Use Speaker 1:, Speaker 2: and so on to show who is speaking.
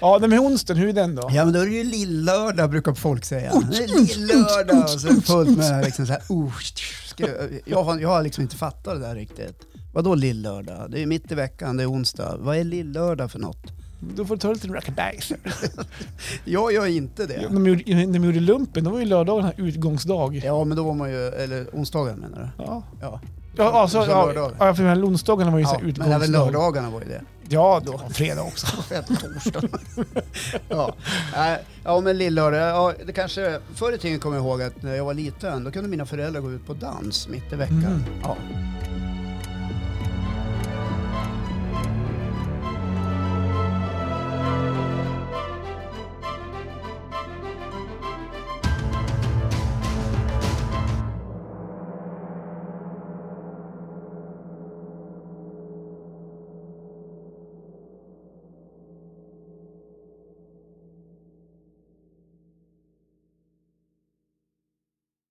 Speaker 1: Ja, men onsdagen, hur är den då?
Speaker 2: Ja men då är det ju lillördag brukar folk säga. Lillördag och så är det fullt med liksom så här, oh, jag, har, jag har liksom inte fattat det där riktigt. Vadå lillördag? Det är mitt i veckan, det är onsdag. Vad är lillördag för något?
Speaker 1: Då får du ta lite rackabajs.
Speaker 2: Jag gör inte det.
Speaker 1: De gjorde, de gjorde lumpen, då var ju lördagen här utgångsdag.
Speaker 2: Ja men då var man ju, eller onsdagen menar du?
Speaker 1: Ja.
Speaker 2: Ja.
Speaker 1: Ja, alltså,
Speaker 2: Så
Speaker 1: ja,
Speaker 2: lördagar.
Speaker 1: ja, för här onsdagarna var ju
Speaker 2: ja
Speaker 1: här
Speaker 2: men även
Speaker 1: utgångsdag.
Speaker 2: lördagarna var ju det.
Speaker 1: Ja, då. Fredag också.
Speaker 2: Torsdag. ja. Ja men lillördag, ja, det kanske, förr i tiden kommer jag ihåg att när jag var liten, då kunde mina föräldrar gå ut på dans mitt i veckan.
Speaker 1: Mhm.
Speaker 2: Ja.